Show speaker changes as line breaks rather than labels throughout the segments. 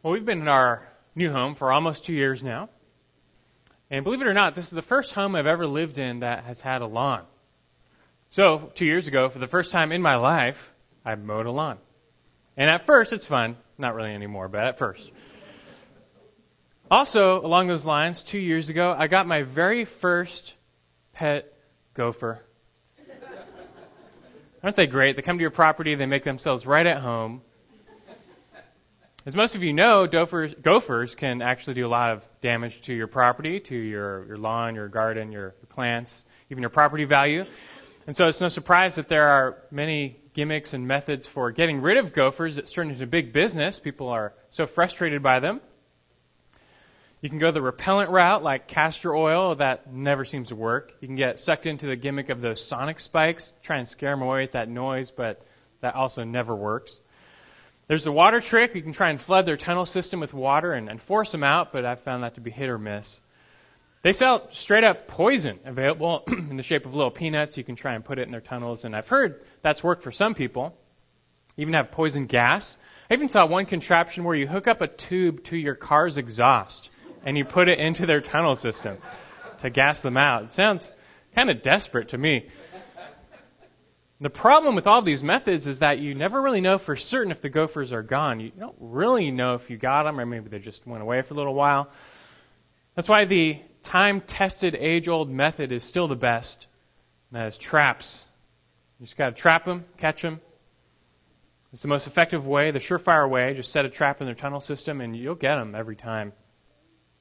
Well, we've been in our new home for almost two years now. And believe it or not, this is the first home I've ever lived in that has had a lawn. So, two years ago, for the first time in my life, I mowed a lawn. And at first, it's fun. Not really anymore, but at first. Also, along those lines, two years ago, I got my very first pet gopher. Aren't they great? They come to your property, they make themselves right at home. As most of you know, gophers, gophers can actually do a lot of damage to your property, to your, your lawn, your garden, your plants, even your property value. And so it's no surprise that there are many gimmicks and methods for getting rid of gophers. It's turned into big business. People are so frustrated by them. You can go the repellent route, like castor oil. That never seems to work. You can get sucked into the gimmick of those sonic spikes, try and scare them away with that noise, but that also never works. There's the water trick. You can try and flood their tunnel system with water and, and force them out, but I've found that to be hit or miss. They sell straight up poison available in the shape of little peanuts. You can try and put it in their tunnels, and I've heard that's worked for some people. Even have poison gas. I even saw one contraption where you hook up a tube to your car's exhaust and you put it into their tunnel system to gas them out. It sounds kind of desperate to me. The problem with all these methods is that you never really know for certain if the gophers are gone. You don't really know if you got them or maybe they just went away for a little while. That's why the time tested, age old method is still the best. And that is traps. You just got to trap them, catch them. It's the most effective way, the surefire way. Just set a trap in their tunnel system and you'll get them every time.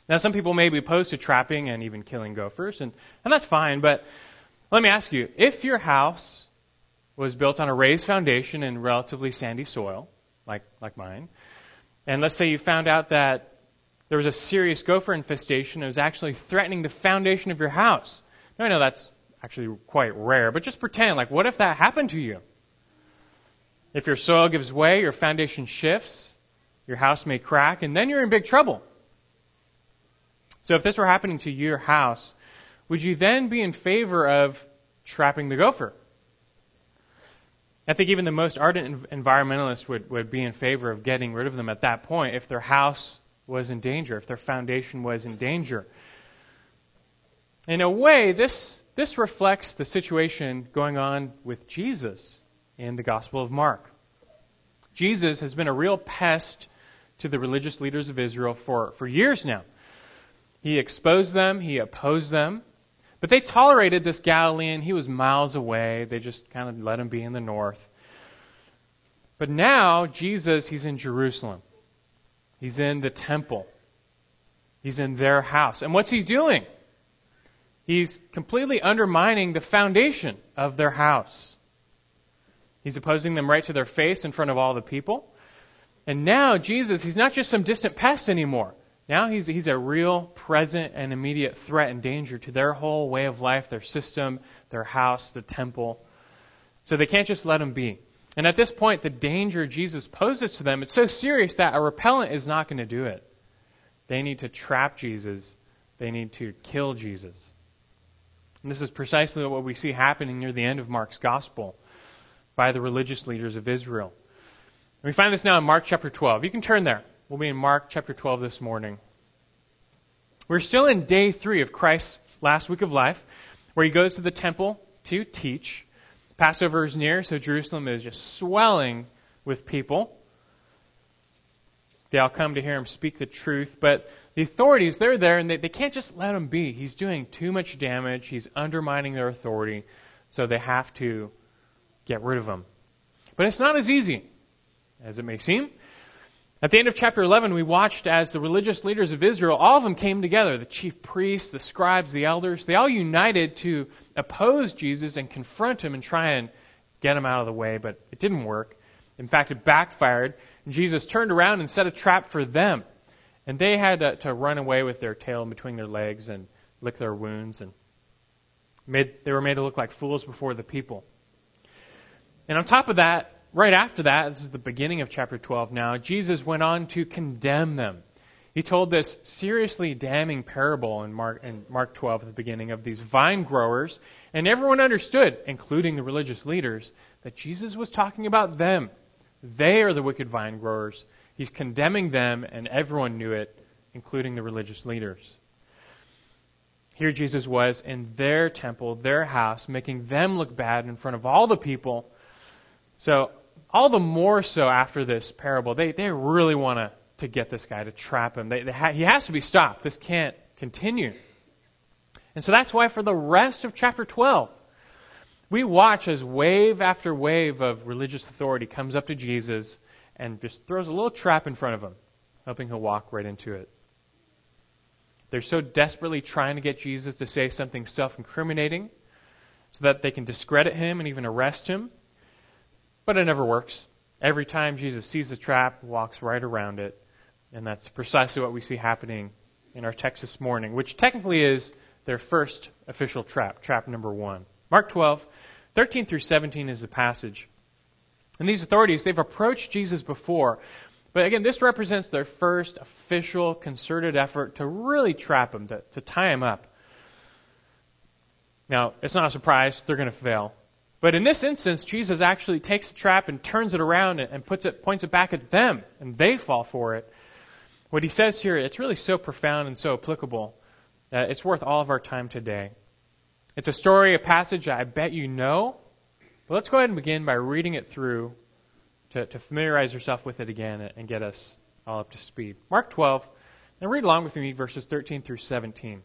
Now, some people may be opposed to trapping and even killing gophers, and, and that's fine, but let me ask you if your house was built on a raised foundation in relatively sandy soil, like, like mine. And let's say you found out that there was a serious gopher infestation that was actually threatening the foundation of your house. Now, I know that's actually quite rare, but just pretend, like, what if that happened to you? If your soil gives way, your foundation shifts, your house may crack, and then you're in big trouble. So if this were happening to your house, would you then be in favor of trapping the gopher? I think even the most ardent environmentalist would, would be in favor of getting rid of them at that point if their house was in danger, if their foundation was in danger. In a way, this, this reflects the situation going on with Jesus in the Gospel of Mark. Jesus has been a real pest to the religious leaders of Israel for, for years now. He exposed them, he opposed them, but they tolerated this Galilean. He was miles away. They just kind of let him be in the north. But now, Jesus, he's in Jerusalem. He's in the temple. He's in their house. And what's he doing? He's completely undermining the foundation of their house. He's opposing them right to their face in front of all the people. And now, Jesus, he's not just some distant pest anymore. Now he's, he's a real present and immediate threat and danger to their whole way of life, their system, their house, the temple. So they can't just let him be. And at this point, the danger Jesus poses to them, it's so serious that a repellent is not going to do it. They need to trap Jesus. They need to kill Jesus. And this is precisely what we see happening near the end of Mark's gospel by the religious leaders of Israel. And we find this now in Mark chapter 12. You can turn there. We'll be in Mark chapter 12 this morning. We're still in day three of Christ's last week of life, where he goes to the temple to teach. Passover is near, so Jerusalem is just swelling with people. They all come to hear him speak the truth, but the authorities, they're there and they, they can't just let him be. He's doing too much damage. He's undermining their authority, so they have to get rid of him. But it's not as easy as it may seem. At the end of chapter 11, we watched as the religious leaders of Israel, all of them came together the chief priests, the scribes, the elders. They all united to oppose Jesus and confront him and try and get him out of the way, but it didn't work. In fact, it backfired. Jesus turned around and set a trap for them. And they had to, to run away with their tail between their legs and lick their wounds. And made, they were made to look like fools before the people. And on top of that, right after that, this is the beginning of chapter 12 now, Jesus went on to condemn them. He told this seriously damning parable in Mark, in Mark 12 at the beginning of these vine growers, and everyone understood, including the religious leaders, that Jesus was talking about them, They are the wicked vine growers. He's condemning them, and everyone knew it, including the religious leaders. Here Jesus was in their temple, their house, making them look bad in front of all the people. So, all the more so after this parable, they, they really want to, to get this guy, to trap him. They, they ha- he has to be stopped. This can't continue. And so that's why for the rest of chapter 12, we watch as wave after wave of religious authority comes up to Jesus and just throws a little trap in front of him, hoping he'll walk right into it. They're so desperately trying to get Jesus to say something self incriminating so that they can discredit him and even arrest him. But it never works. Every time Jesus sees a trap, walks right around it. And that's precisely what we see happening in our text this morning, which technically is their first official trap, trap number one. Mark 12, 13 through 17 is the passage. And these authorities, they've approached Jesus before, but again, this represents their first official, concerted effort to really trap him, to, to tie him up. Now, it's not a surprise, they're going to fail. But in this instance, Jesus actually takes the trap and turns it around and puts it, points it back at them, and they fall for it. What he says here, it's really so profound and so applicable that it's worth all of our time today. It's a story, a passage I bet you know. But let's go ahead and begin by reading it through to, to familiarize yourself with it again and get us all up to speed. Mark 12, and read along with me verses 13 through 17.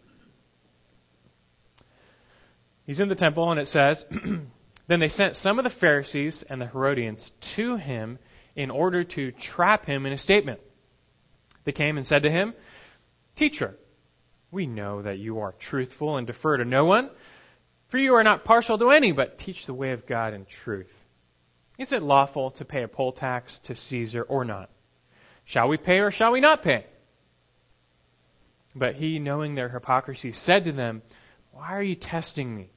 He's in the temple, and it says, Then they sent some of the Pharisees and the Herodians to him in order to trap him in a statement. They came and said to him, Teacher, we know that you are truthful and defer to no one, for you are not partial to any, but teach the way of God in truth. Is it lawful to pay a poll tax to Caesar or not? Shall we pay or shall we not pay? But he, knowing their hypocrisy, said to them, Why are you testing me?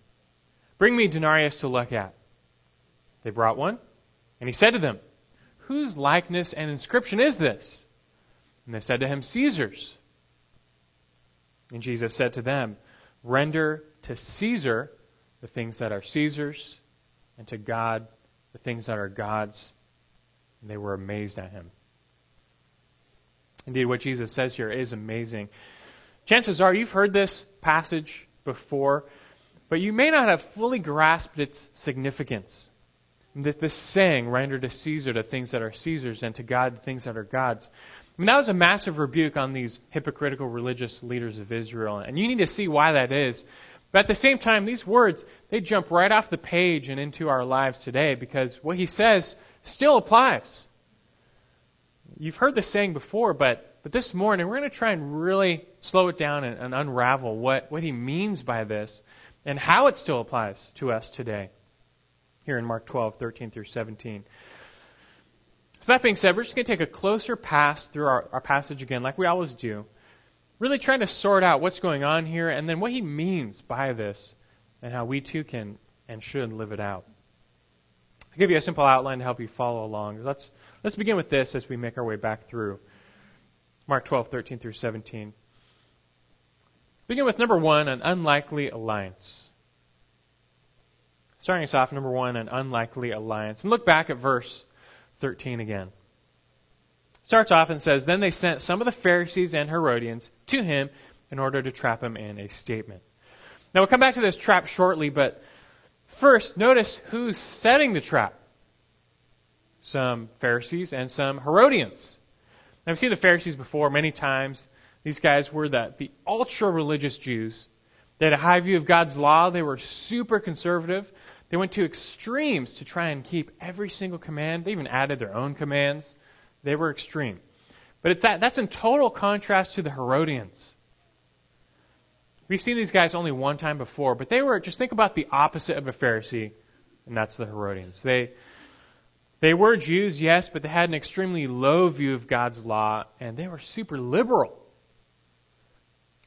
Bring me denarius to look at. They brought one, and he said to them, Whose likeness and inscription is this? And they said to him, Caesar's. And Jesus said to them, Render to Caesar the things that are Caesar's, and to God the things that are God's. And they were amazed at him. Indeed, what Jesus says here is amazing. Chances are you've heard this passage before, but you may not have fully grasped its significance. This, this saying, render to Caesar the things that are Caesar's and to God the things that are God's. I mean, that was a massive rebuke on these hypocritical religious leaders of Israel. And you need to see why that is. But at the same time, these words, they jump right off the page and into our lives today because what he says still applies. You've heard this saying before, but, but this morning we're going to try and really slow it down and, and unravel what, what he means by this and how it still applies to us today. Here in Mark 12, 13 through 17. So that being said, we're just going to take a closer pass through our, our passage again, like we always do. Really trying to sort out what's going on here and then what he means by this and how we too can and should live it out. I'll give you a simple outline to help you follow along. Let's, let's begin with this as we make our way back through Mark 12, 13 through 17. Begin with number one, an unlikely alliance. Starting us off, number one, an unlikely alliance. And look back at verse 13 again. Starts off and says, Then they sent some of the Pharisees and Herodians to him in order to trap him in a statement. Now we'll come back to this trap shortly, but first, notice who's setting the trap. Some Pharisees and some Herodians. Now we've seen the Pharisees before many times. These guys were the, the ultra religious Jews. They had a high view of God's law. They were super conservative. They went to extremes to try and keep every single command. They even added their own commands. They were extreme. But it's that, that's in total contrast to the Herodians. We've seen these guys only one time before, but they were, just think about the opposite of a Pharisee, and that's the Herodians. They, they were Jews, yes, but they had an extremely low view of God's law, and they were super liberal.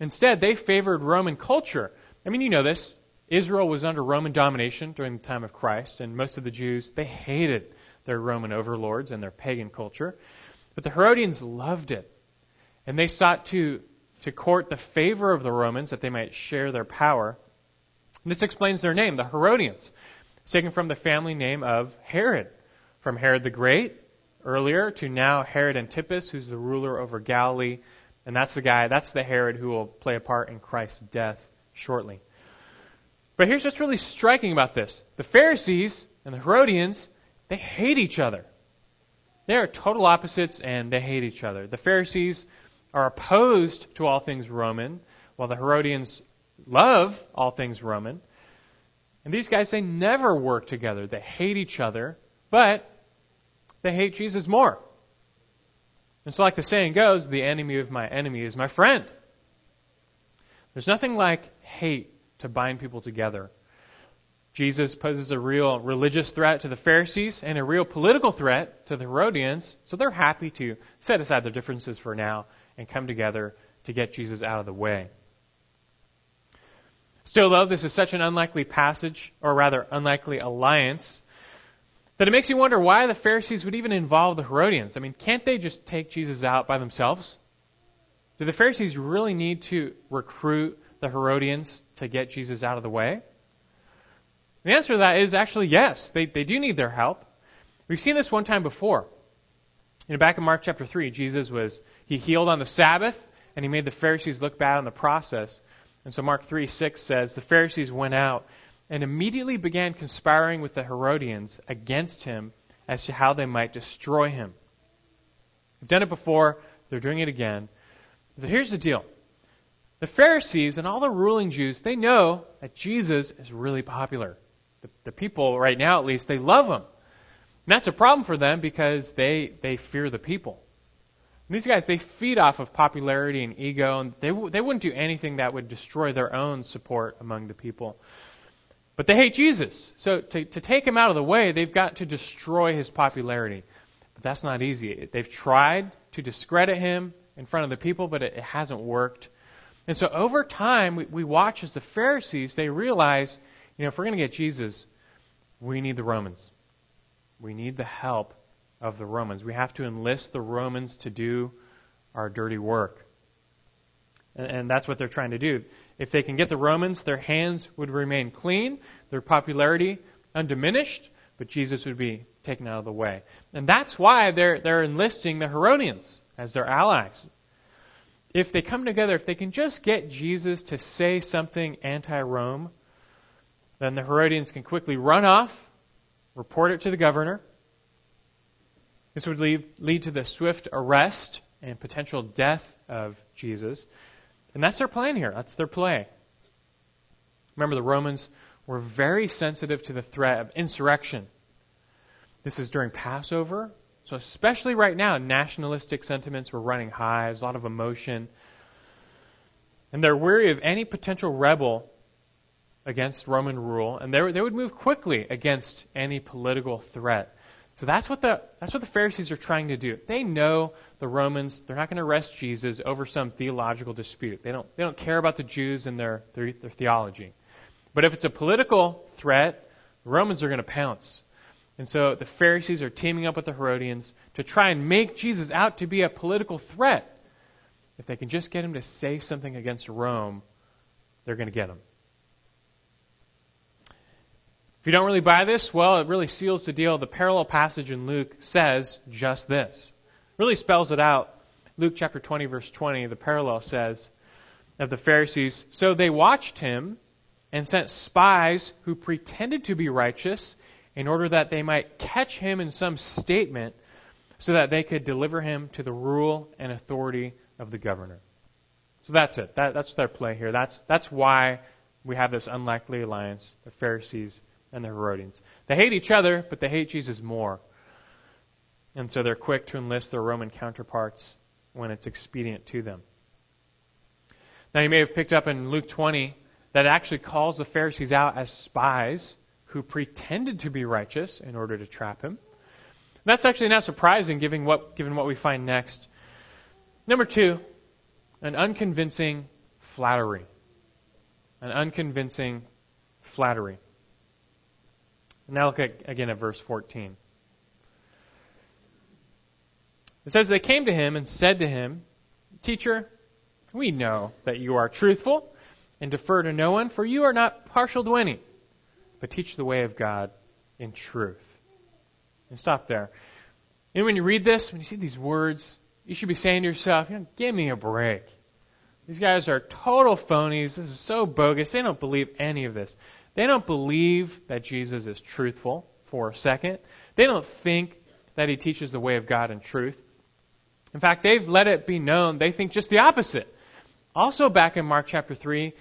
Instead, they favored Roman culture. I mean, you know this. Israel was under Roman domination during the time of Christ, and most of the Jews, they hated their Roman overlords and their pagan culture. But the Herodians loved it. And they sought to, to court the favor of the Romans that they might share their power. And this explains their name, the Herodians. It's taken from the family name of Herod, from Herod the Great earlier to now Herod Antipas, who's the ruler over Galilee. And that's the guy, that's the Herod who will play a part in Christ's death shortly. But here's what's really striking about this. The Pharisees and the Herodians, they hate each other. They are total opposites and they hate each other. The Pharisees are opposed to all things Roman, while the Herodians love all things Roman. And these guys, they never work together. They hate each other, but they hate Jesus more. And so, like the saying goes, the enemy of my enemy is my friend. There's nothing like hate to bind people together. Jesus poses a real religious threat to the Pharisees and a real political threat to the Herodians, so they're happy to set aside their differences for now and come together to get Jesus out of the way. Still, though, this is such an unlikely passage, or rather, unlikely alliance, that it makes you wonder why the Pharisees would even involve the Herodians. I mean, can't they just take Jesus out by themselves? Do the Pharisees really need to recruit the Herodians to get Jesus out of the way? The answer to that is actually yes. They, they do need their help. We've seen this one time before. You know, back in Mark chapter 3, Jesus was, he healed on the Sabbath, and he made the Pharisees look bad in the process. And so Mark 3 6 says, The Pharisees went out and immediately began conspiring with the Herodians against him as to how they might destroy him. They've done it before, they're doing it again. So here's the deal. The Pharisees and all the ruling Jews, they know that Jesus is really popular. The, the people, right now at least, they love him. And that's a problem for them because they, they fear the people. And these guys, they feed off of popularity and ego, and they, they wouldn't do anything that would destroy their own support among the people. But they hate Jesus. So to, to take him out of the way, they've got to destroy his popularity. But that's not easy. They've tried to discredit him in front of the people, but it, it hasn't worked. And so over time, we, we watch as the Pharisees, they realize, you know, if we're going to get Jesus, we need the Romans. We need the help of the Romans. We have to enlist the Romans to do our dirty work. And, and that's what they're trying to do. If they can get the Romans, their hands would remain clean, their popularity undiminished, but Jesus would be taken out of the way. And that's why they're, they're enlisting the Herodians as their allies. If they come together, if they can just get Jesus to say something anti Rome, then the Herodians can quickly run off, report it to the governor, this would lead, lead to the swift arrest and potential death of Jesus. And that's their plan here. That's their play. Remember, the Romans were very sensitive to the threat of insurrection. This is during Passover. So, especially right now, nationalistic sentiments were running high. There's a lot of emotion. And they're wary of any potential rebel against Roman rule, and they, they would move quickly against any political threat. So that's what the that's what the Pharisees are trying to do. They know the Romans, they're not going to arrest Jesus over some theological dispute. They don't they don't care about the Jews and their their, their theology. But if it's a political threat, the Romans are going to pounce. And so the Pharisees are teaming up with the Herodians to try and make Jesus out to be a political threat. If they can just get him to say something against Rome, they're going to get him. If you don't really buy this, well, it really seals the deal. The parallel passage in Luke says just this. It really spells it out. Luke chapter 20 verse 20, the parallel says of the Pharisees, so they watched him and sent spies who pretended to be righteous in order that they might catch him in some statement so that they could deliver him to the rule and authority of the governor. So that's it. That, that's their play here. That's, that's why we have this unlikely alliance, the Pharisees and the Herodians. They hate each other, but they hate Jesus more. And so they're quick to enlist their Roman counterparts when it's expedient to them. Now, you may have picked up in Luke 20 that actually calls the Pharisees out as spies who pretended to be righteous in order to trap him. That's actually not surprising given what, given what we find next. Number two, an unconvincing flattery. An unconvincing flattery. Now look at, again at verse 14. It says, They came to him and said to him, Teacher, we know that you are truthful and defer to no one, for you are not partial to any, but teach the way of God in truth. And stop there. And when you read this, when you see these words, you should be saying to yourself, you know, give me a break. These guys are total phonies. This is so bogus. They don't believe any of this. They don't believe that Jesus is truthful for a second. They don't think that he teaches the way of God and truth. In fact, they've let it be known they think just the opposite. Also, back in Mark chapter 3,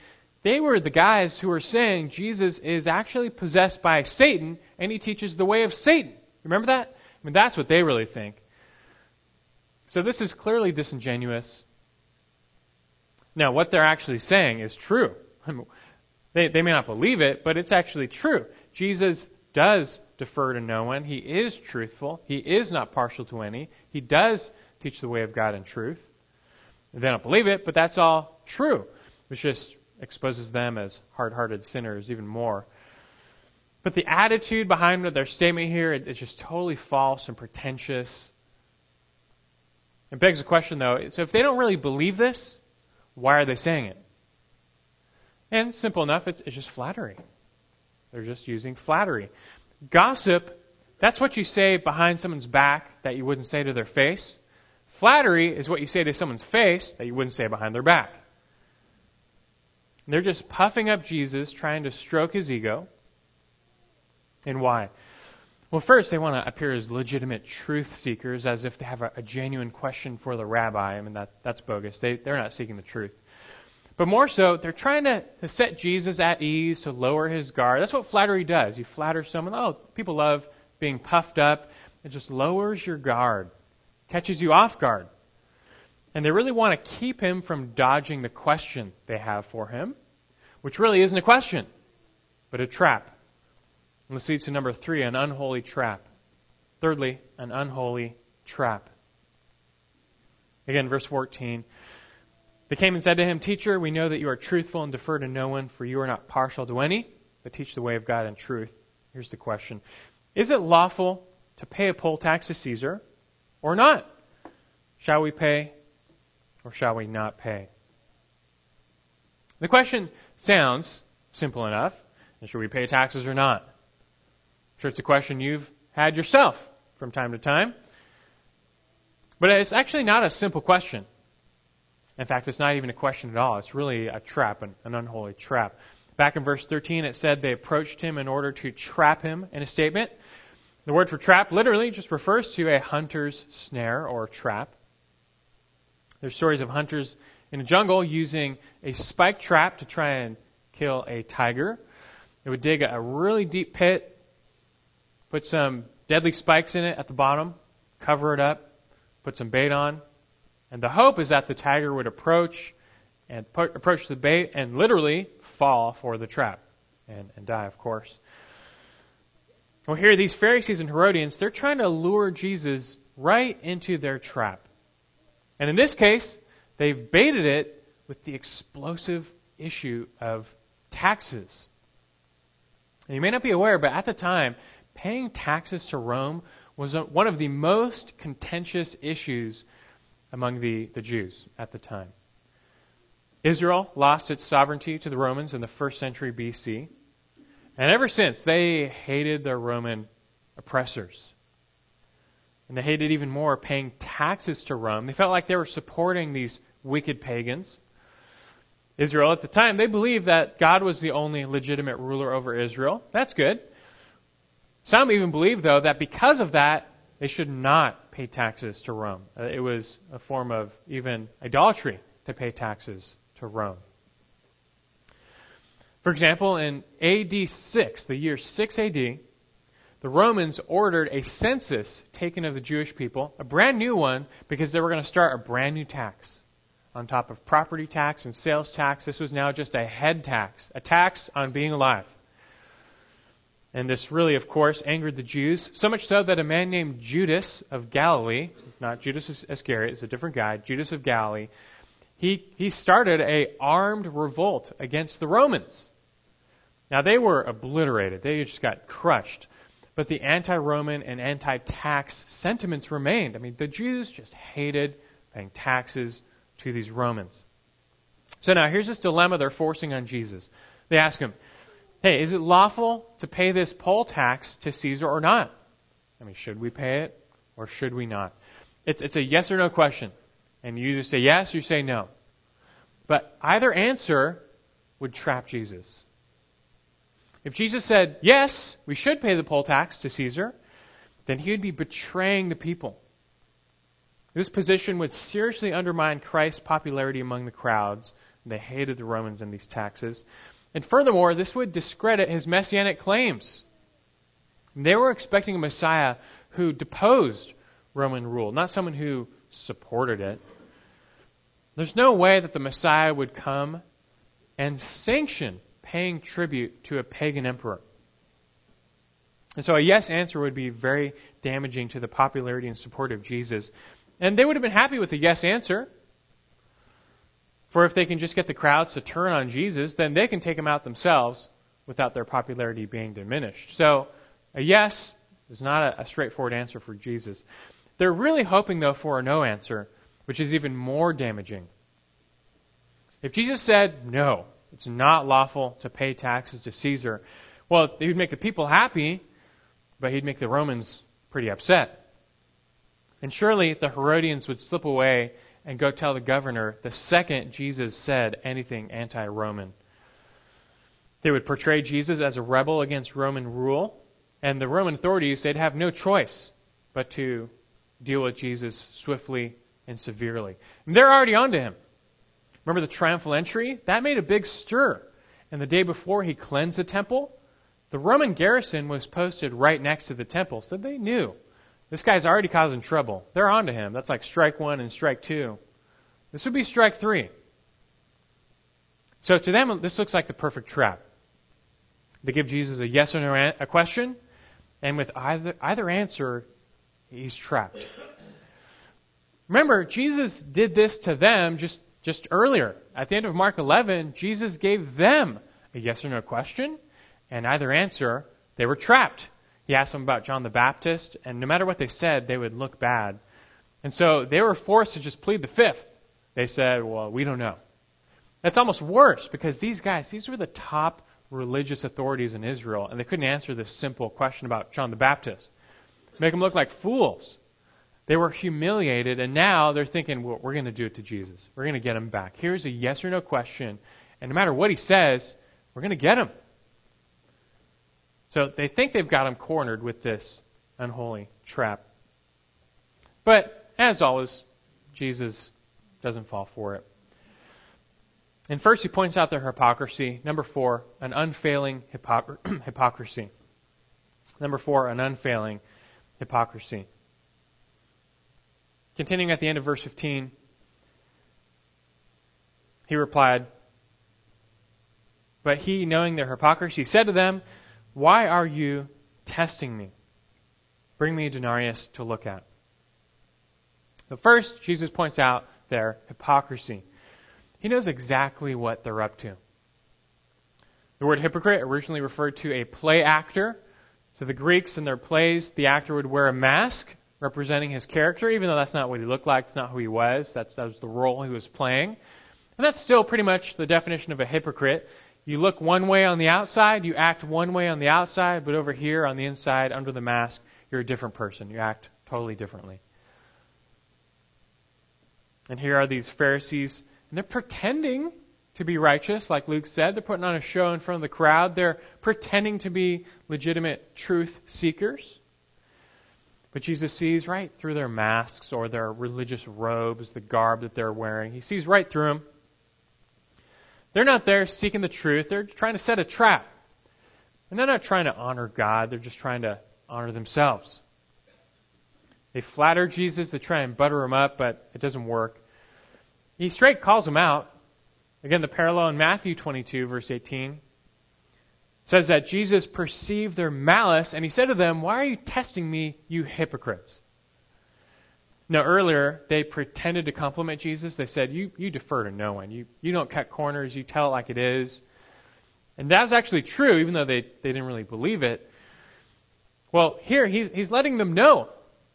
they were the guys who were saying Jesus is actually possessed by Satan and he teaches the way of Satan. Remember that? I mean, that's what they really think. So this is clearly disingenuous. Now, what they're actually saying is true. they, they may not believe it, but it's actually true. Jesus does defer to no one. He is truthful. He is not partial to any. He does teach the way of God in truth. They don't believe it, but that's all true. Which just exposes them as hard-hearted sinners even more. But the attitude behind their statement here is just totally false and pretentious. It begs the question, though, so if they don't really believe this, why are they saying it? And simple enough, it's, it's just flattery. They're just using flattery. Gossip, that's what you say behind someone's back that you wouldn't say to their face. Flattery is what you say to someone's face that you wouldn't say behind their back. They're just puffing up Jesus, trying to stroke his ego. And why? Well, first, they want to appear as legitimate truth seekers, as if they have a, a genuine question for the rabbi. I mean, that, that's bogus. They, they're not seeking the truth. But more so, they're trying to, set Jesus at ease, to lower his guard. That's what flattery does. You flatter someone. Oh, people love being puffed up. It just lowers your guard, catches you off guard. And they really want to keep him from dodging the question they have for him, which really isn't a question, but a trap. And this leads to number three, an unholy trap. Thirdly, an unholy trap. Again, verse 14. They came and said to him, Teacher, we know that you are truthful and defer to no one, for you are not partial to any, but teach the way of God in truth. Here's the question Is it lawful to pay a poll tax to Caesar or not? Shall we pay or shall we not pay? The question sounds simple enough. Should we pay taxes or not? I'm sure it's a question you've had yourself from time to time. But it's actually not a simple question. In fact, it's not even a question at all. It's really a trap, an, an unholy trap. Back in verse 13, it said they approached him in order to trap him in a statement. The word for trap literally just refers to a hunter's snare or trap. There's stories of hunters in a jungle using a spike trap to try and kill a tiger. They would dig a really deep pit, put some deadly spikes in it at the bottom, cover it up, put some bait on, and the hope is that the tiger would approach and approach the bait and literally fall for the trap and, and die, of course. Well, here, these Pharisees and Herodians, they're trying to lure Jesus right into their trap. And in this case, they've baited it with the explosive issue of taxes. And you may not be aware, but at the time, paying taxes to Rome was one of the most contentious issues among the, the Jews at the time. Israel lost its sovereignty to the Romans in the first century BC. And ever since, they hated their Roman oppressors. And they hated even more paying taxes to Rome. They felt like they were supporting these wicked pagans. Israel at the time, they believed that God was the only legitimate ruler over Israel. That's good. Some even believe, though, that because of that, they should not pay taxes to Rome. Uh, it was a form of even idolatry to pay taxes to Rome. For example, in AD 6, the year 6 AD, the Romans ordered a census taken of the Jewish people, a brand new one, because they were going to start a brand new tax. On top of property tax and sales tax, this was now just a head tax, a tax on being alive. And this really, of course, angered the Jews, so much so that a man named Judas of Galilee, not Judas Iscariot, it's a different guy, Judas of Galilee, he, he started a armed revolt against the Romans. Now they were obliterated. They just got crushed. But the anti-Roman and anti-tax sentiments remained. I mean, the Jews just hated paying taxes to these Romans. So now here's this dilemma they're forcing on Jesus. They ask him, hey, is it lawful to pay this poll tax to Caesar or not? I mean, should we pay it or should we not? It's, it's a yes or no question. And you either say yes or you say no. But either answer would trap Jesus. If Jesus said, yes, we should pay the poll tax to Caesar, then he would be betraying the people. This position would seriously undermine Christ's popularity among the crowds. They hated the Romans and these taxes. And furthermore, this would discredit his messianic claims. They were expecting a Messiah who deposed Roman rule, not someone who supported it. There's no way that the Messiah would come and sanction paying tribute to a pagan emperor. And so a yes answer would be very damaging to the popularity and support of Jesus. And they would have been happy with a yes answer. For if they can just get the crowds to turn on Jesus, then they can take him out themselves without their popularity being diminished. So a yes is not a, a straightforward answer for Jesus. They're really hoping, though, for a no answer, which is even more damaging. If Jesus said, no, it's not lawful to pay taxes to Caesar, well, he would make the people happy, but he'd make the Romans pretty upset. And surely the Herodians would slip away and go tell the governor the second Jesus said anything anti Roman. They would portray Jesus as a rebel against Roman rule, and the Roman authorities, they'd have no choice but to deal with Jesus swiftly and severely. And they're already onto him. Remember the triumphal entry? That made a big stir. And the day before he cleansed the temple, the Roman garrison was posted right next to the temple, so they knew this guy's already causing trouble. They're onto him. That's like strike one and strike two. This would be strike three. So to them, this looks like the perfect trap. They give Jesus a yes or no an- a question, and with either, either answer, he's trapped. Remember, Jesus did this to them just, just earlier. At the end of Mark 11, Jesus gave them a yes or no question, and either answer, they were trapped. He asked them about John the Baptist, and no matter what they said, they would look bad. And so they were forced to just plead the fifth. They said, well, we don't know. That's almost worse because these guys, these were the top religious authorities in Israel, and they couldn't answer this simple question about John the Baptist. Make them look like fools. They were humiliated, and now they're thinking, well, we're going to do it to Jesus. We're going to get him back. Here's a yes or no question, and no matter what he says, we're going to get him. So they think they've got him cornered with this unholy trap. But as always, Jesus doesn't fall for it. And first, he points out their hypocrisy. Number four, an unfailing hypocr- hypocrisy. Number four, an unfailing hypocrisy. Continuing at the end of verse 15, he replied, But he, knowing their hypocrisy, said to them, Why are you testing me? Bring me a denarius to look at. The first, Jesus points out their hypocrisy. He knows exactly what they're up to. The word hypocrite originally referred to a play actor. So the Greeks in their plays, the actor would wear a mask representing his character, even though that's not what he looked like, it's not who he was, that's, that was the role he was playing. And that's still pretty much the definition of a hypocrite. You look one way on the outside, you act one way on the outside, but over here on the inside, under the mask, you're a different person. You act totally differently. And here are these Pharisees, and they're pretending to be righteous, like Luke said. They're putting on a show in front of the crowd. They're pretending to be legitimate truth seekers. But Jesus sees right through their masks or their religious robes, the garb that they're wearing. He sees right through them. They're not there seeking the truth. They're trying to set a trap. And they're not trying to honor God. They're just trying to honor themselves. They flatter Jesus. They try and butter him up, but it doesn't work. He straight calls them out. Again, the parallel in Matthew 22, verse 18 says that Jesus perceived their malice and he said to them, Why are you testing me, you hypocrites? Now, earlier, they pretended to compliment Jesus. They said, You, you defer to no one. You, you don't cut corners. You tell it like it is. And that's actually true, even though they, they didn't really believe it. Well, here, he's, he's letting them know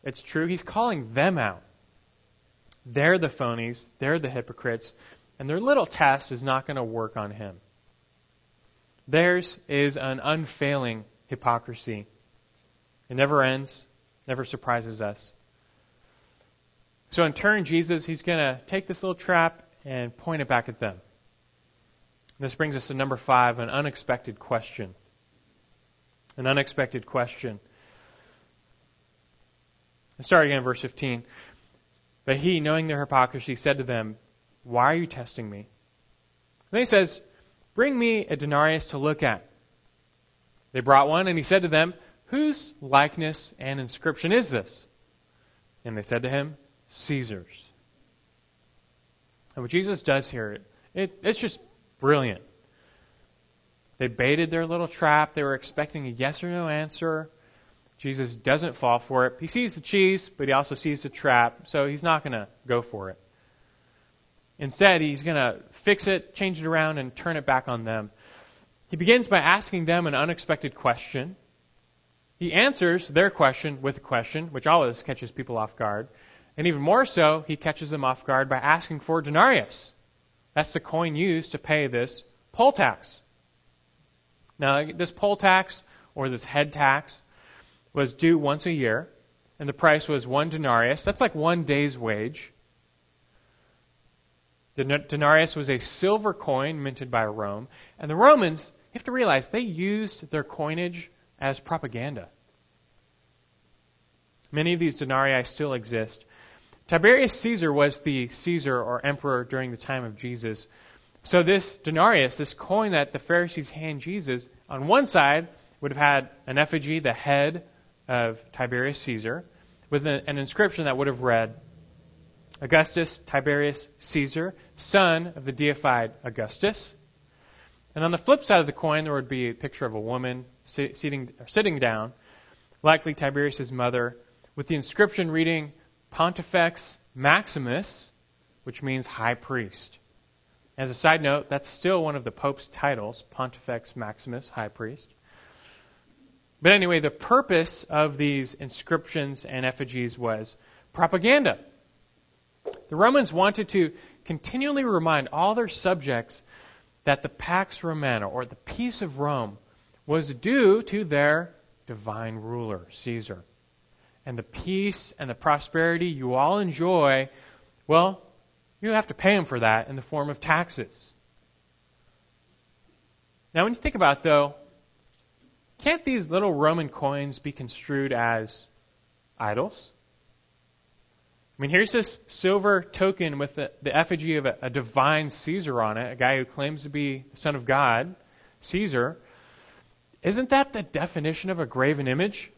it's true. He's calling them out. They're the phonies. They're the hypocrites. And their little test is not going to work on him. Theirs is an unfailing hypocrisy. It never ends, never surprises us. So in turn, Jesus, he's going to take this little trap and point it back at them. This brings us to number five, an unexpected question. An unexpected question. Let's start again in verse 15. But he, knowing their hypocrisy, said to them, Why are you testing me? then he says, Bring me a denarius to look at. They brought one, and he said to them, Whose likeness and inscription is this? And they said to him, Caesar's. And what Jesus does here, it, it's just brilliant. They baited their little trap. They were expecting a yes or no answer. Jesus doesn't fall for it. He sees the cheese, but he also sees the trap, so he's not going to go for it. Instead, he's going to fix it, change it around, and turn it back on them. He begins by asking them an unexpected question. He answers their question with a question, which always catches people off guard. And even more so, he catches them off guard by asking for a denarius. That's the coin used to pay this poll tax. Now, this poll tax, or this head tax, was due once a year, and the price was one denarius. That's like one day's wage. The denarius was a silver coin minted by Rome, and the Romans, you have to realize, they used their coinage as propaganda. Many of these denarii still exist. Tiberius Caesar was the Caesar or emperor during the time of Jesus. So this denarius, this coin that the Pharisees hand Jesus, on one side would have had an effigy, the head of Tiberius Caesar, with an inscription that would have read, Augustus Tiberius Caesar, son of the deified Augustus. And on the flip side of the coin, there would be a picture of a woman sitting, sitting down, likely Tiberius' mother, with the inscription reading Pontifex Maximus, which means high priest. As a side note, that's still one of the Pope's titles, Pontifex Maximus, high priest. But anyway, the purpose of these inscriptions and effigies was propaganda. The Romans wanted to continually remind all their subjects that the Pax Romana, or the peace of Rome, was due to their divine ruler, Caesar and the peace and the prosperity you all enjoy, well, you have to pay them for that in the form of taxes. Now, when you think about it, though, can't these little Roman coins be construed as idols? I mean, here's this silver token with the, the effigy of a, a divine Caesar on it, a guy who claims to be the Son of God, Caesar. Isn't that the definition of a graven image?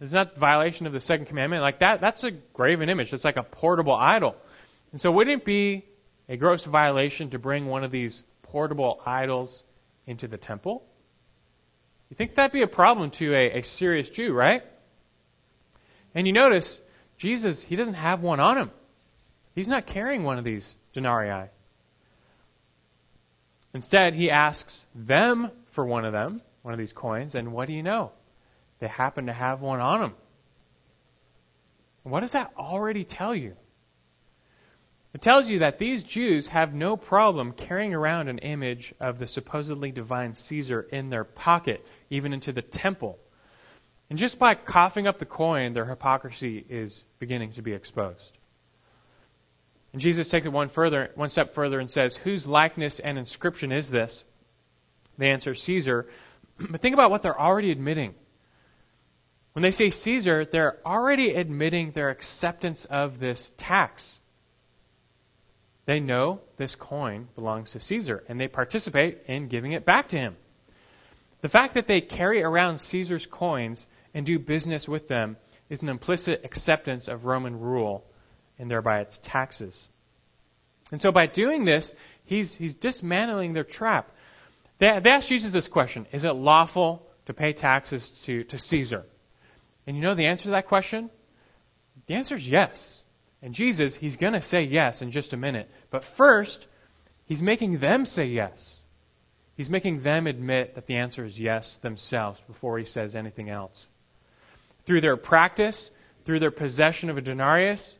It's not violation of the second commandment. Like that, that's a graven image. It's like a portable idol. And so wouldn't it be a gross violation to bring one of these portable idols into the temple? You think that'd be a problem to a, a serious Jew, right? And you notice, Jesus, he doesn't have one on him. He's not carrying one of these denarii. Instead, he asks them for one of them, one of these coins, and what do you know? They happen to have one on them. What does that already tell you? It tells you that these Jews have no problem carrying around an image of the supposedly divine Caesar in their pocket, even into the temple. And just by coughing up the coin, their hypocrisy is beginning to be exposed. And Jesus takes it one further, one step further and says, Whose likeness and inscription is this? They answer, Caesar. But think about what they're already admitting. When they say Caesar, they're already admitting their acceptance of this tax. They know this coin belongs to Caesar, and they participate in giving it back to him. The fact that they carry around Caesar's coins and do business with them is an implicit acceptance of Roman rule and thereby its taxes. And so by doing this, he's, he's dismantling their trap. They, they ask Jesus this question Is it lawful to pay taxes to, to Caesar? And you know the answer to that question? The answer is yes. And Jesus, he's going to say yes in just a minute. But first, he's making them say yes. He's making them admit that the answer is yes themselves before he says anything else. Through their practice, through their possession of a denarius,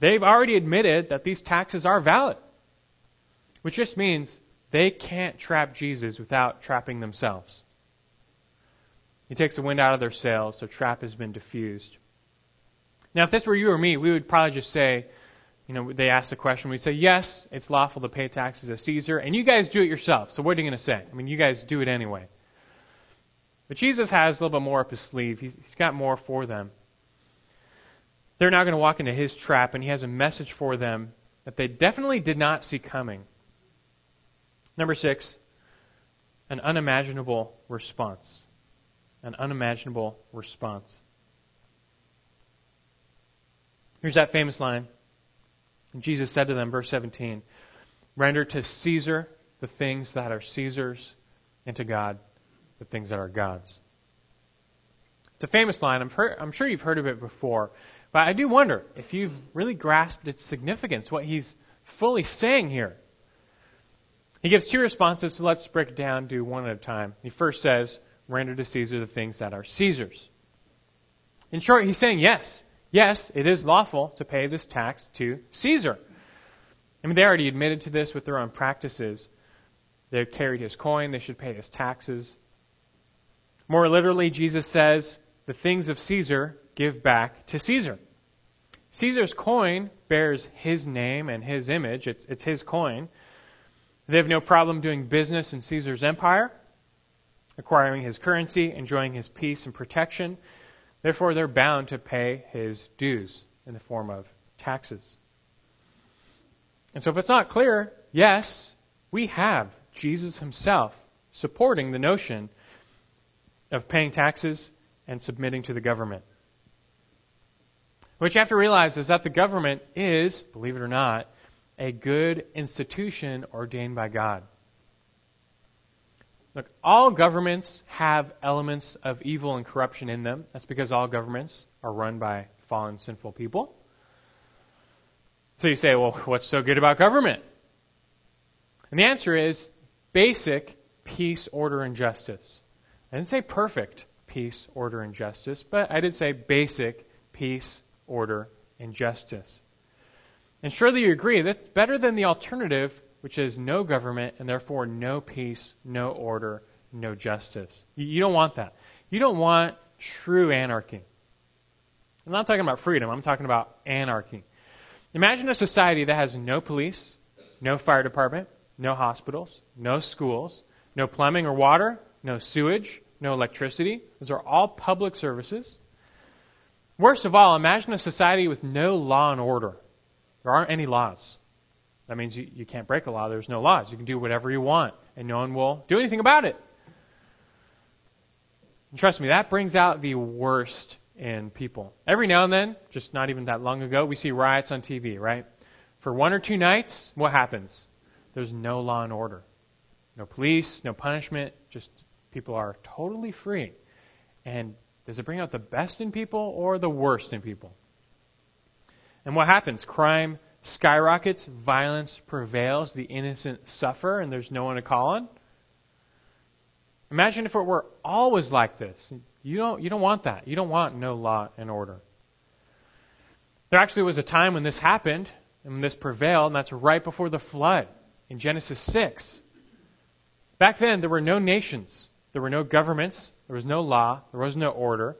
they've already admitted that these taxes are valid. Which just means they can't trap Jesus without trapping themselves. He takes the wind out of their sails. Their trap has been diffused. Now, if this were you or me, we would probably just say, you know, they ask the question, we'd say, yes, it's lawful to pay taxes to Caesar, and you guys do it yourself. So what are you going to say? I mean, you guys do it anyway. But Jesus has a little bit more up his sleeve. He's, he's got more for them. They're now going to walk into his trap, and he has a message for them that they definitely did not see coming. Number six, an unimaginable response. An unimaginable response. Here's that famous line. Jesus said to them, verse 17, Render to Caesar the things that are Caesar's, and to God the things that are God's. It's a famous line. I'm, per- I'm sure you've heard of it before. But I do wonder if you've really grasped its significance, what he's fully saying here. He gives two responses, so let's break it down, do one at a time. He first says, Render to Caesar the things that are Caesar's. In short, he's saying yes. Yes, it is lawful to pay this tax to Caesar. I mean, they already admitted to this with their own practices. They carried his coin, they should pay his taxes. More literally, Jesus says, the things of Caesar give back to Caesar. Caesar's coin bears his name and his image. It's, it's his coin. They have no problem doing business in Caesar's empire, acquiring his currency, enjoying his peace and protection. Therefore, they're bound to pay his dues in the form of taxes. And so, if it's not clear, yes, we have Jesus himself supporting the notion of paying taxes and submitting to the government. What you have to realize is that the government is, believe it or not, a good institution ordained by God. Look, all governments have elements of evil and corruption in them. That's because all governments are run by fallen, sinful people. So you say, well, what's so good about government? And the answer is basic peace, order, and justice. I didn't say perfect peace, order, and justice, but I did say basic peace, order, and justice. And surely you agree that's better than the alternative, which is no government and therefore no peace, no order, no justice. You don't want that. You don't want true anarchy. I'm not talking about freedom, I'm talking about anarchy. Imagine a society that has no police, no fire department, no hospitals, no schools, no plumbing or water, no sewage, no electricity. Those are all public services. Worst of all, imagine a society with no law and order. There aren't any laws. That means you, you can't break a law. There's no laws. You can do whatever you want, and no one will do anything about it. And trust me, that brings out the worst in people. Every now and then, just not even that long ago, we see riots on TV, right? For one or two nights, what happens? There's no law and order. No police, no punishment, just people are totally free. And does it bring out the best in people or the worst in people? And what happens? Crime skyrockets, violence prevails, the innocent suffer, and there's no one to call on. Imagine if it were always like this. You don't, you don't want that. You don't want no law and order. There actually was a time when this happened and when this prevailed, and that's right before the flood in Genesis 6. Back then, there were no nations. There were no governments. There was no law. There was no order.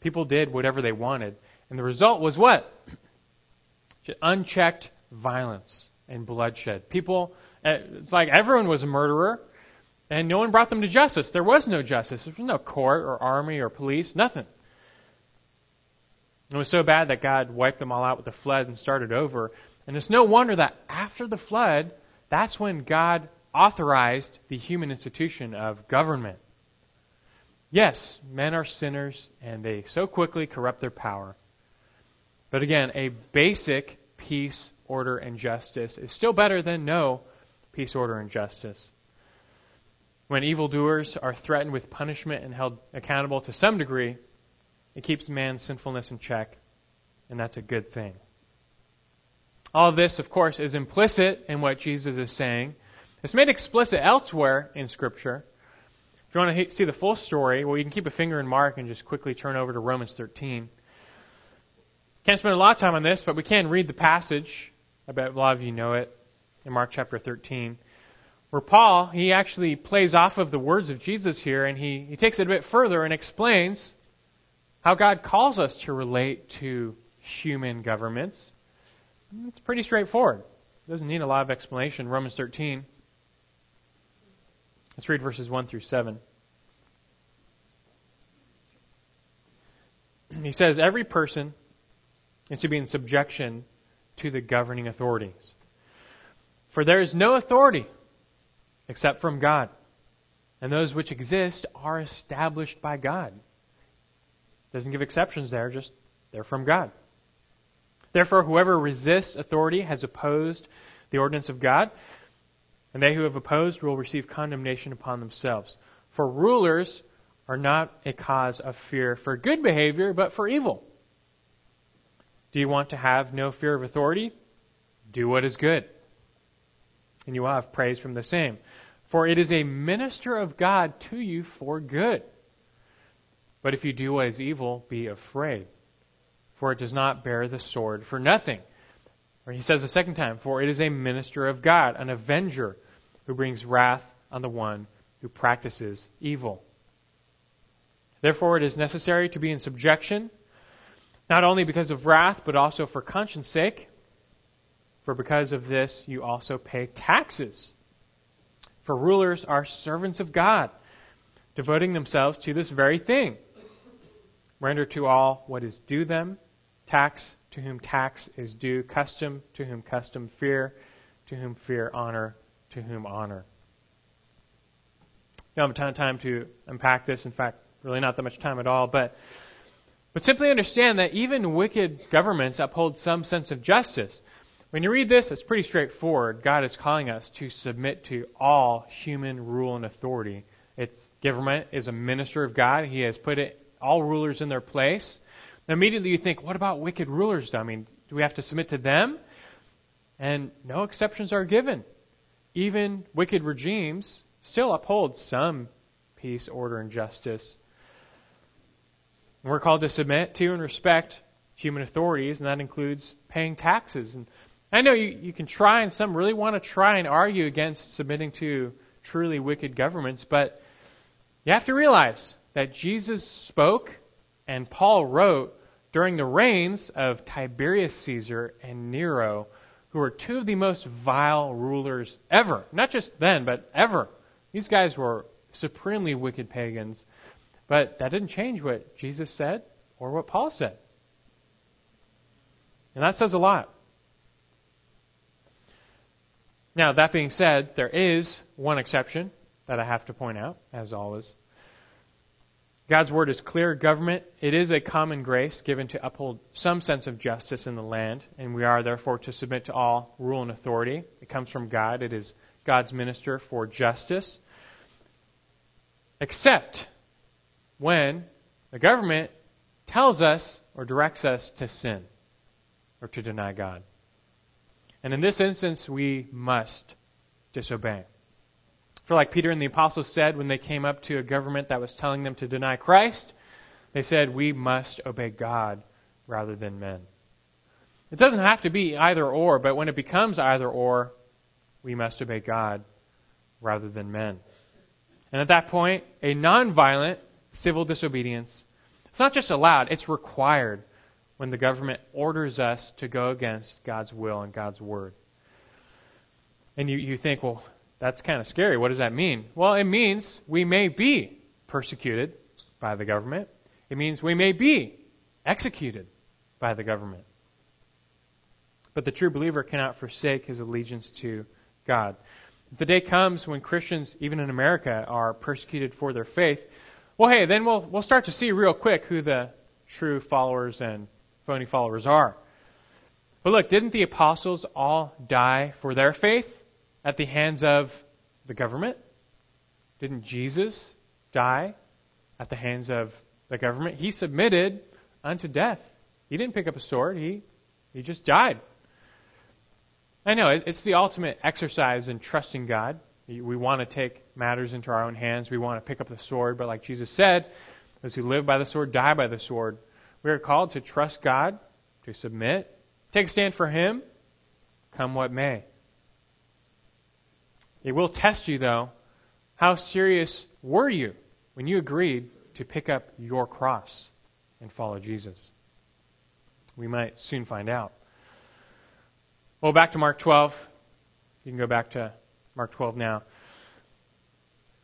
People did whatever they wanted. And the result was what? Unchecked violence and bloodshed. People, eh, it's like everyone was a murderer, and no one brought them to justice. There was no justice. There was no court or army or police, nothing. It was so bad that God wiped them all out with the flood and started over. And it's no wonder that after the flood, that's when God authorized the human institution of government. Yes, men are sinners and they so quickly corrupt their power. But again, a basic peace, order, and justice is still better than no peace, order, and justice. When evildoers are threatened with punishment and held accountable to some degree, it keeps man's sinfulness in check, and that's a good thing. All of this, of course, is implicit in what Jesus is saying. It's made explicit elsewhere in Scripture. If you want to see the full story, well, you can keep a finger in Mark and just quickly turn over to Romans 13. Can't spend a lot of time on this, but we can read the passage. I bet a lot of you know it in Mark chapter 13, where Paul, he actually plays off of the words of Jesus here and he, he takes it a bit further and explains how God calls us to relate to human governments. It's pretty straightforward. It doesn't need a lot of explanation. Romans 13. Let's read verses 1 through 7. He says, Every person is to be in subjection to the governing authorities. For there is no authority except from God, and those which exist are established by God. Doesn't give exceptions there, just they're from God. Therefore, whoever resists authority has opposed the ordinance of God, and they who have opposed will receive condemnation upon themselves. For rulers are not a cause of fear for good behavior, but for evil. Do you want to have no fear of authority? Do what is good, and you will have praise from the same. For it is a minister of God to you for good. But if you do what is evil, be afraid, for it does not bear the sword for nothing. Or he says a second time, for it is a minister of God, an avenger who brings wrath on the one who practices evil. Therefore, it is necessary to be in subjection, not only because of wrath, but also for conscience sake. For because of this, you also pay taxes. For rulers are servants of God, devoting themselves to this very thing. Render to all what is due them, tax to whom tax is due, custom to whom custom, fear to whom fear, honor to whom honor. We don't have a ton of time to unpack this. In fact, really not that much time at all, but but simply understand that even wicked governments uphold some sense of justice. When you read this, it's pretty straightforward. God is calling us to submit to all human rule and authority. Its government is a minister of God. He has put it, all rulers in their place. Now, immediately you think, what about wicked rulers? I mean, do we have to submit to them? And no exceptions are given. Even wicked regimes still uphold some peace, order, and justice. We're called to submit to and respect human authorities, and that includes paying taxes. And I know you, you can try, and some really want to try and argue against submitting to truly wicked governments, but you have to realize that Jesus spoke and Paul wrote during the reigns of Tiberius Caesar and Nero, who were two of the most vile rulers ever. Not just then, but ever. These guys were supremely wicked pagans. But that didn't change what Jesus said or what Paul said. And that says a lot. Now, that being said, there is one exception that I have to point out, as always. God's word is clear. Government, it is a common grace given to uphold some sense of justice in the land, and we are therefore to submit to all rule and authority. It comes from God. It is God's minister for justice. Except when the government tells us or directs us to sin or to deny God. And in this instance, we must disobey. For like Peter and the apostles said when they came up to a government that was telling them to deny Christ, they said, we must obey God rather than men. It doesn't have to be either or, but when it becomes either or, we must obey God rather than men. And at that point, a nonviolent civil disobedience. It's not just allowed, it's required when the government orders us to go against God's will and God's word. And you, you think, well, that's kind of scary. What does that mean? Well, it means we may be persecuted by the government. It means we may be executed by the government. But the true believer cannot forsake his allegiance to God. The day comes when Christians, even in America, are persecuted for their faith, well, hey, then we'll, we'll start to see real quick who the true followers and phony followers are. But look, didn't the apostles all die for their faith at the hands of the government? Didn't Jesus die at the hands of the government? He submitted unto death. He didn't pick up a sword. He, he just died. I know, it's the ultimate exercise in trusting God. We want to take matters into our own hands. We want to pick up the sword. But like Jesus said, those who live by the sword die by the sword. We are called to trust God, to submit, take a stand for Him, come what may. It will test you, though. How serious were you when you agreed to pick up your cross and follow Jesus? We might soon find out. Well, back to Mark 12. You can go back to Mark 12 now.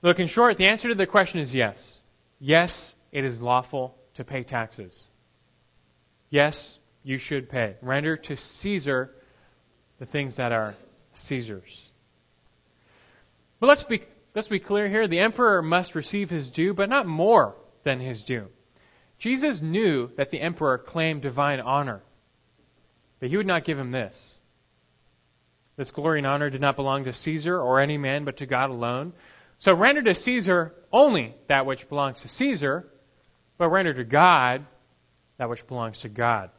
Look, in short, the answer to the question is yes. Yes, it is lawful to pay taxes. Yes, you should pay. Render to Caesar the things that are Caesar's. But let's be, let's be clear here. The emperor must receive his due, but not more than his due. Jesus knew that the emperor claimed divine honor, but he would not give him this. This glory and honor did not belong to Caesar or any man, but to God alone. So render to Caesar only that which belongs to Caesar, but render to God that which belongs to God.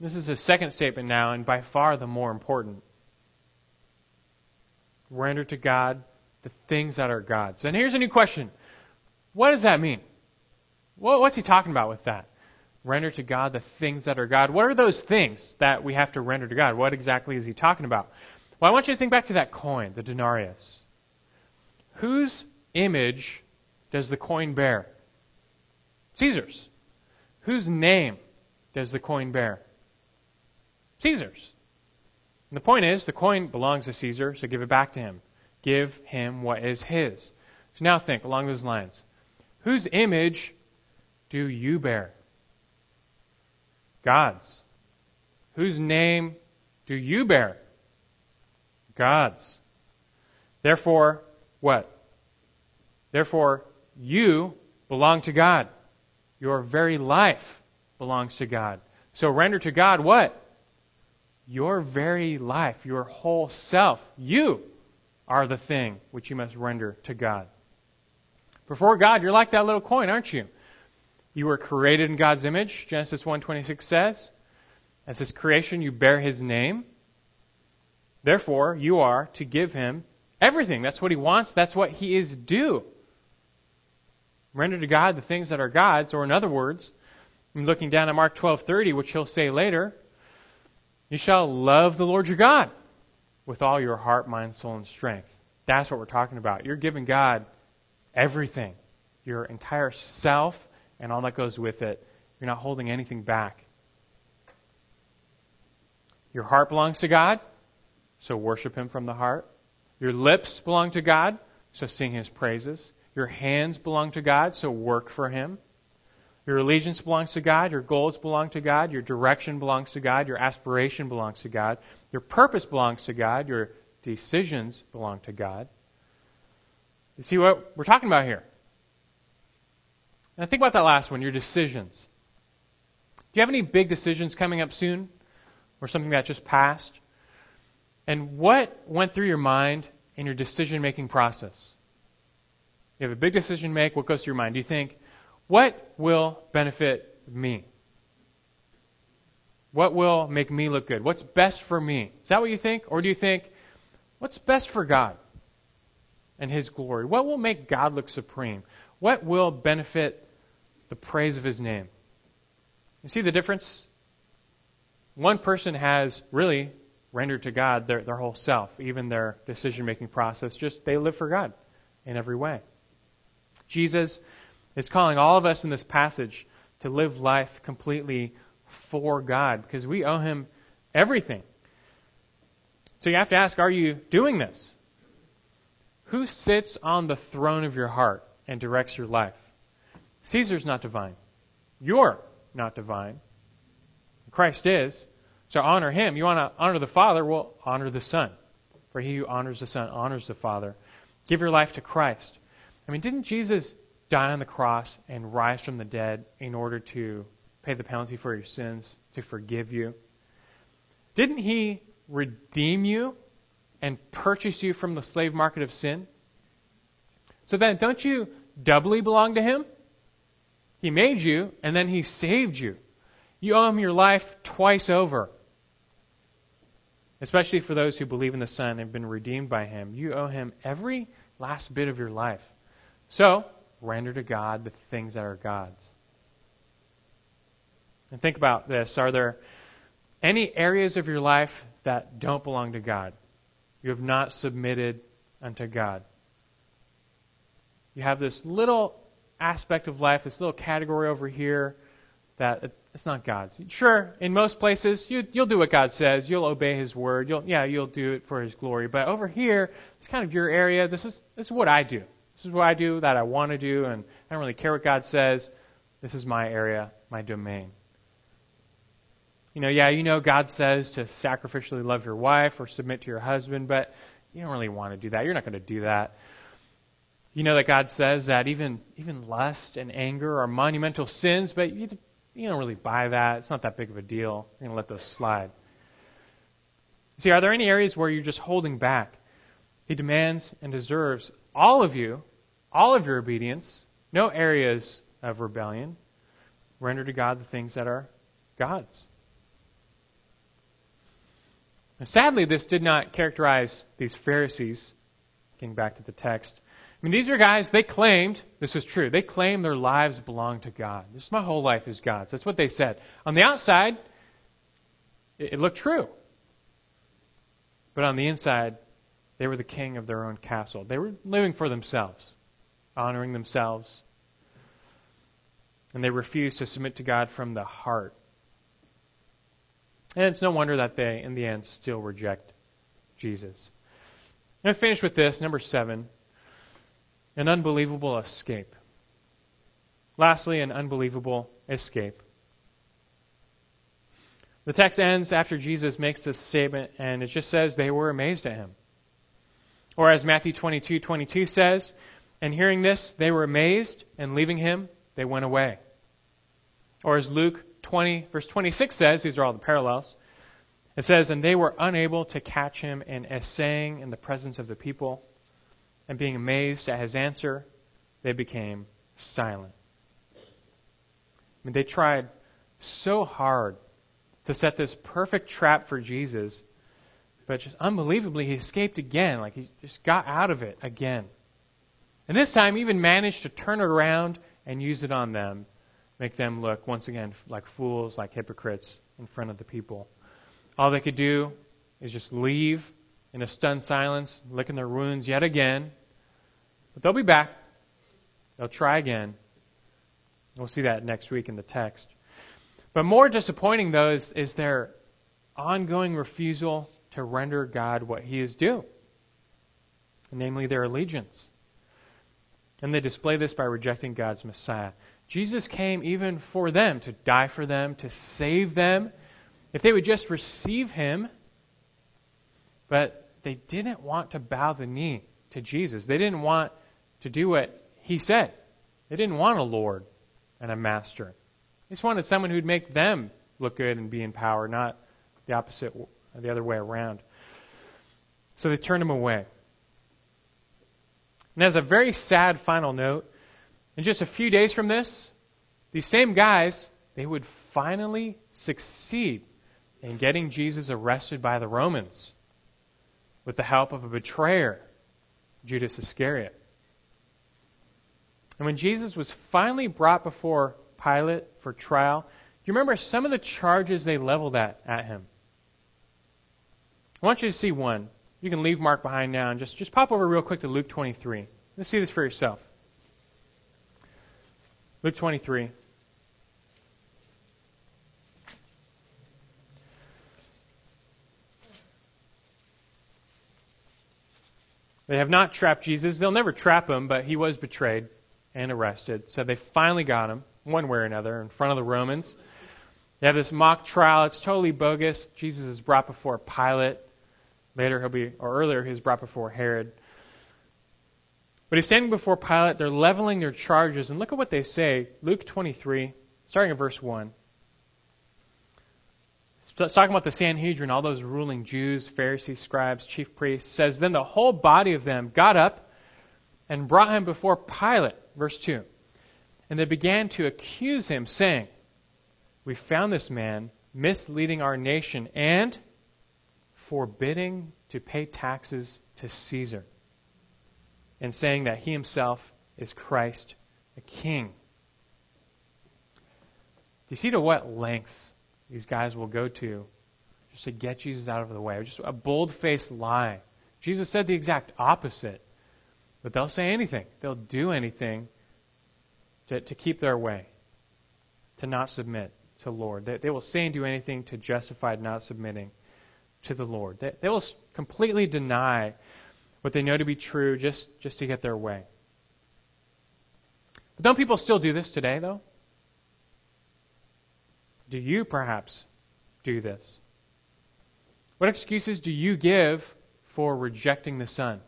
This is his second statement now, and by far the more important. Render to God the things that are God's. And here's a new question. What does that mean? What's he talking about with that? Render to God the things that are God. What are those things that we have to render to God? What exactly is he talking about? Well, I want you to think back to that coin, the denarius. Whose image does the coin bear? Caesar's. Whose name does the coin bear? Caesar's. And the point is, the coin belongs to Caesar, so give it back to him. Give him what is his. So now think along those lines. Whose image do you bear? God's. Whose name do you bear? God's. Therefore, what? Therefore, you belong to God. Your very life belongs to God. So render to God what? Your very life, your whole self. You are the thing which you must render to God. Before God, you're like that little coin, aren't you? You were created in God's image, Genesis 1:26 says. As his creation, you bear his name. Therefore, you are to give him everything. That's what he wants. That's what he is due. Render to God the things that are God's, or in other words, I'm looking down at Mark 12:30, which he'll say later, you shall love the Lord your God with all your heart, mind, soul, and strength. That's what we're talking about. You're giving God everything, your entire self, and all that goes with it. You're not holding anything back. Your heart belongs to God, so worship Him from the heart. Your lips belong to God, so sing His praises. Your hands belong to God, so work for Him. Your allegiance belongs to God. Your goals belong to God. Your direction belongs to God. Your aspiration belongs to God. Your purpose belongs to God. Your decisions belong to God. You see what we're talking about here? Now think about that last one, your decisions. Do you have any big decisions coming up soon? Or something that just passed? And what went through your mind in your decision making process? You have a big decision to make. What goes through your mind? Do you think, what will benefit me? What will make me look good? What's best for me? Is that what you think? Or do you think, what's best for God and His glory? What will make God look supreme? What will benefit the praise of His name? You see the difference? One person has really rendered to God their, their whole self, even their decision making process. Just they live for God in every way. Jesus is calling all of us in this passage to live life completely for God because we owe Him everything. So you have to ask, are you doing this? Who sits on the throne of your heart and directs your life? Caesar's not divine. You're not divine. Christ is. So honor him. You want to honor the Father? Well, honor the Son. For he who honors the Son honors the Father. Give your life to Christ. I mean, didn't Jesus die on the cross and rise from the dead in order to pay the penalty for your sins, to forgive you? Didn't he redeem you and purchase you from the slave market of sin? So then, don't you doubly belong to him? He made you, and then he saved you. You owe him your life twice over. Especially for those who believe in the Son and have been redeemed by him. You owe him every last bit of your life. So, render to God the things that are God's. And think about this. Are there any areas of your life that don't belong to God? You have not submitted unto God. You have this little aspect of life, this little category over here that it's not God's. Sure, in most places you, you'll do what God says. You'll obey His word. You'll yeah, you'll do it for His glory. But over here, it's kind of your area. This is this is what I do. This is what I do that I want to do, and I don't really care what God says. This is my area, my domain. You know, yeah, you know God says to sacrificially love your wife or submit to your husband, but you don't really want to do that. You're not going to do that. You know that God says that even even lust and anger are monumental sins, but you you don't really buy that. It's not that big of a deal. You're going to let those slide. See, are there any areas where you're just holding back? He demands and deserves all of you, all of your obedience, no areas of rebellion. Render to God the things that are God's. Sadly, this did not characterize these Pharisees. Getting back to the text. I mean, these are guys, they claimed, this was true, they claimed their lives belonged to God. This my whole life is God's. That's what they said. On the outside, it, it looked true. But on the inside, they were the king of their own castle. They were living for themselves, honoring themselves. And they refused to submit to God from the heart. And it's no wonder that they, in the end, still reject Jesus. To finish with this, number seven an unbelievable escape. Lastly, an unbelievable escape. The text ends after Jesus makes this statement, and it just says they were amazed at him. Or as Matthew 22, 22 says, and hearing this, they were amazed, and leaving him, they went away. Or as Luke 20, verse 26 says, these are all the parallels. It says, And they were unable to catch him in essaying in the presence of the people, and being amazed at his answer, they became silent. I mean, they tried so hard to set this perfect trap for Jesus, but just unbelievably, he escaped again. Like he just got out of it again. And this time, even managed to turn it around and use it on them make them look, once again, like fools, like hypocrites in front of the people. All they could do is just leave in a stunned silence, licking their wounds yet again. But they'll be back. They'll try again. We'll see that next week in the text. But more disappointing, though, is, is their ongoing refusal to render God what he is due, namely their allegiance. And they display this by rejecting God's Messiah. Jesus came even for them, to die for them, to save them, if they would just receive him. But they didn't want to bow the knee to Jesus. They didn't want to do what he said. They didn't want a Lord and a master. They just wanted someone who'd make them look good and be in power, not the opposite, the other way around. So they turned him away. And as a very sad final note, in just a few days from this, these same guys, they would finally succeed in getting Jesus arrested by the Romans with the help of a betrayer, Judas Iscariot. And when Jesus was finally brought before Pilate for trial, do you remember some of the charges they leveled at, at him? I want you to see one. You can leave Mark behind now and just, just pop over real quick to Luke 23. Let's see this for yourself. Luke 23. They have not trapped Jesus. They'll never trap him, but he was betrayed and arrested. So they finally got him, one way or another, in front of the Romans. They have this mock trial. It's totally bogus. Jesus is brought before Pilate. Later he'll be, or earlier he was brought before Herod. But he's standing before Pilate. They're leveling their charges. And look at what they say. Luke 23, starting at verse 1. It's talking about the Sanhedrin, all those ruling Jews, Pharisees, scribes, chief priests. says, Then the whole body of them got up and brought him before Pilate. Verse 2. And they began to accuse him, saying, We found this man misleading our nation and forbidding to pay taxes to Caesar and saying that he himself is Christ, a king. Do you see to what lengths these guys will go to just to get Jesus out of the way? Just a bold faced lie. Jesus said the exact opposite. But they'll say anything, they'll do anything to, to keep their way. to not submit to the Lord. They, they will say and do anything to justify not submitting to the Lord. They, they will completely deny what they know to be true just, just to get their way. But don't people still do this today, though? Do you perhaps do this? What excuses do you give for rejecting the Son?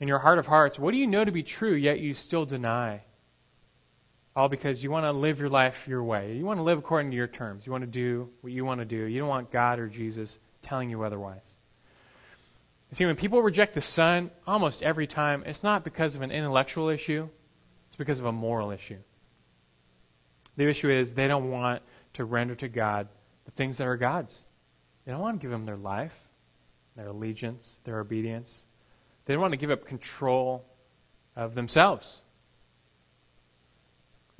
In your heart of hearts, what do you know to be true, yet you still deny? All because you want to live your life your way. You want to live according to your terms. You want to do what you want to do. You don't want God or Jesus telling you otherwise. You see, when people reject the Son, almost every time, it's not because of an intellectual issue, it's because of a moral issue. The issue is they don't want to render to God the things that are God's. They don't want to give Him their life, their allegiance, their obedience. They want to give up control of themselves.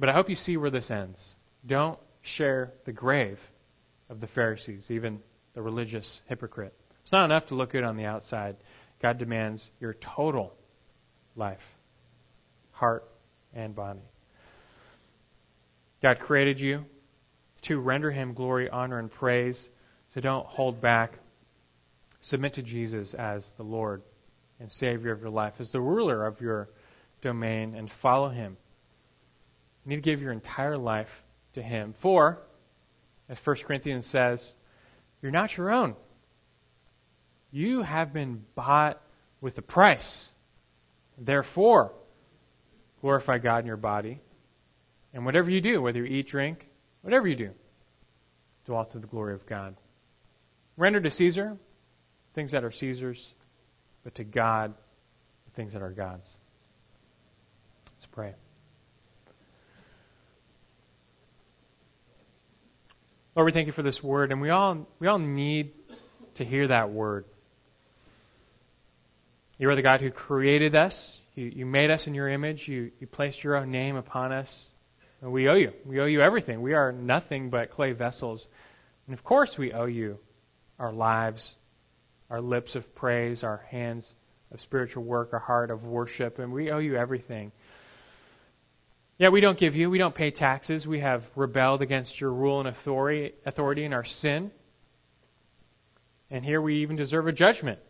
But I hope you see where this ends. Don't share the grave of the Pharisees, even the religious hypocrite. It's not enough to look good on the outside. God demands your total life, heart, and body. God created you to render Him glory, honor, and praise. So don't hold back. Submit to Jesus as the Lord and Savior of your life, as the ruler of your domain, and follow Him. You need to give your entire life to Him. For, as 1 Corinthians says, you're not your own. You have been bought with a price. Therefore, glorify God in your body. And whatever you do, whether you eat, drink, whatever you do, do all to the glory of God. Render to Caesar things that are Caesar's, but to God the things that are God's. Let's pray. Lord, we thank you for this word, and we all we all need to hear that word. You are the God who created us. You, you made us in your image. You, you placed your own name upon us. And we owe you. We owe you everything. We are nothing but clay vessels. And of course, we owe you our lives, our lips of praise, our hands of spiritual work, our heart of worship, and we owe you everything. Yeah, we don't give you, we don't pay taxes. We have rebelled against your rule and authority, authority in our sin. And here we even deserve a judgment.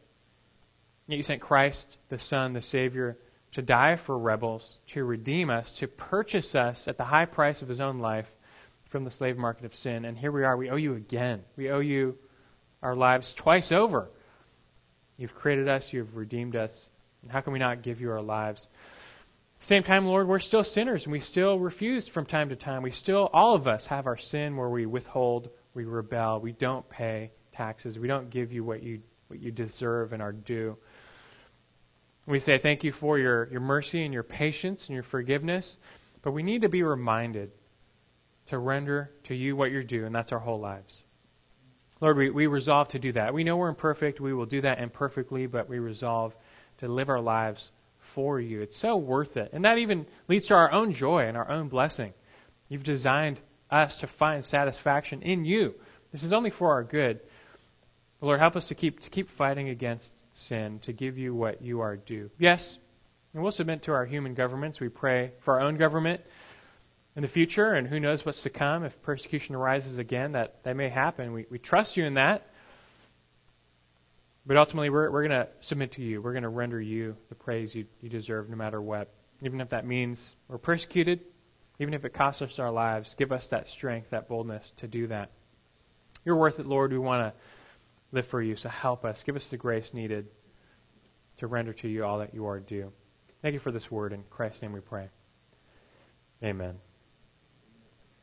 Yet you sent Christ, the Son, the Savior, to die for rebels, to redeem us, to purchase us at the high price of his own life from the slave market of sin. And here we are. We owe you again. We owe you our lives twice over. You've created us, you've redeemed us. How can we not give you our lives? At the same time, Lord, we're still sinners and we still refuse from time to time. We still, all of us, have our sin where we withhold, we rebel, we don't pay taxes, we don't give you what you what you deserve and are due. We say thank you for your, your mercy and your patience and your forgiveness, but we need to be reminded to render to you what you're due, and that's our whole lives. Lord, we, we resolve to do that. We know we're imperfect. We will do that imperfectly, but we resolve to live our lives for you. It's so worth it. And that even leads to our own joy and our own blessing. You've designed us to find satisfaction in you. This is only for our good. Lord, help us to keep to keep fighting against sin, to give you what you are due. Yes, and we'll submit to our human governments. We pray for our own government in the future, and who knows what's to come. If persecution arises again, that, that may happen. We, we trust you in that. But ultimately, we're, we're going to submit to you. We're going to render you the praise you, you deserve no matter what. Even if that means we're persecuted, even if it costs us our lives, give us that strength, that boldness to do that. You're worth it, Lord. We want to live for you. So help us. Give us the grace needed to render to you all that you are due. Thank you for this word. In Christ's name we pray. Amen.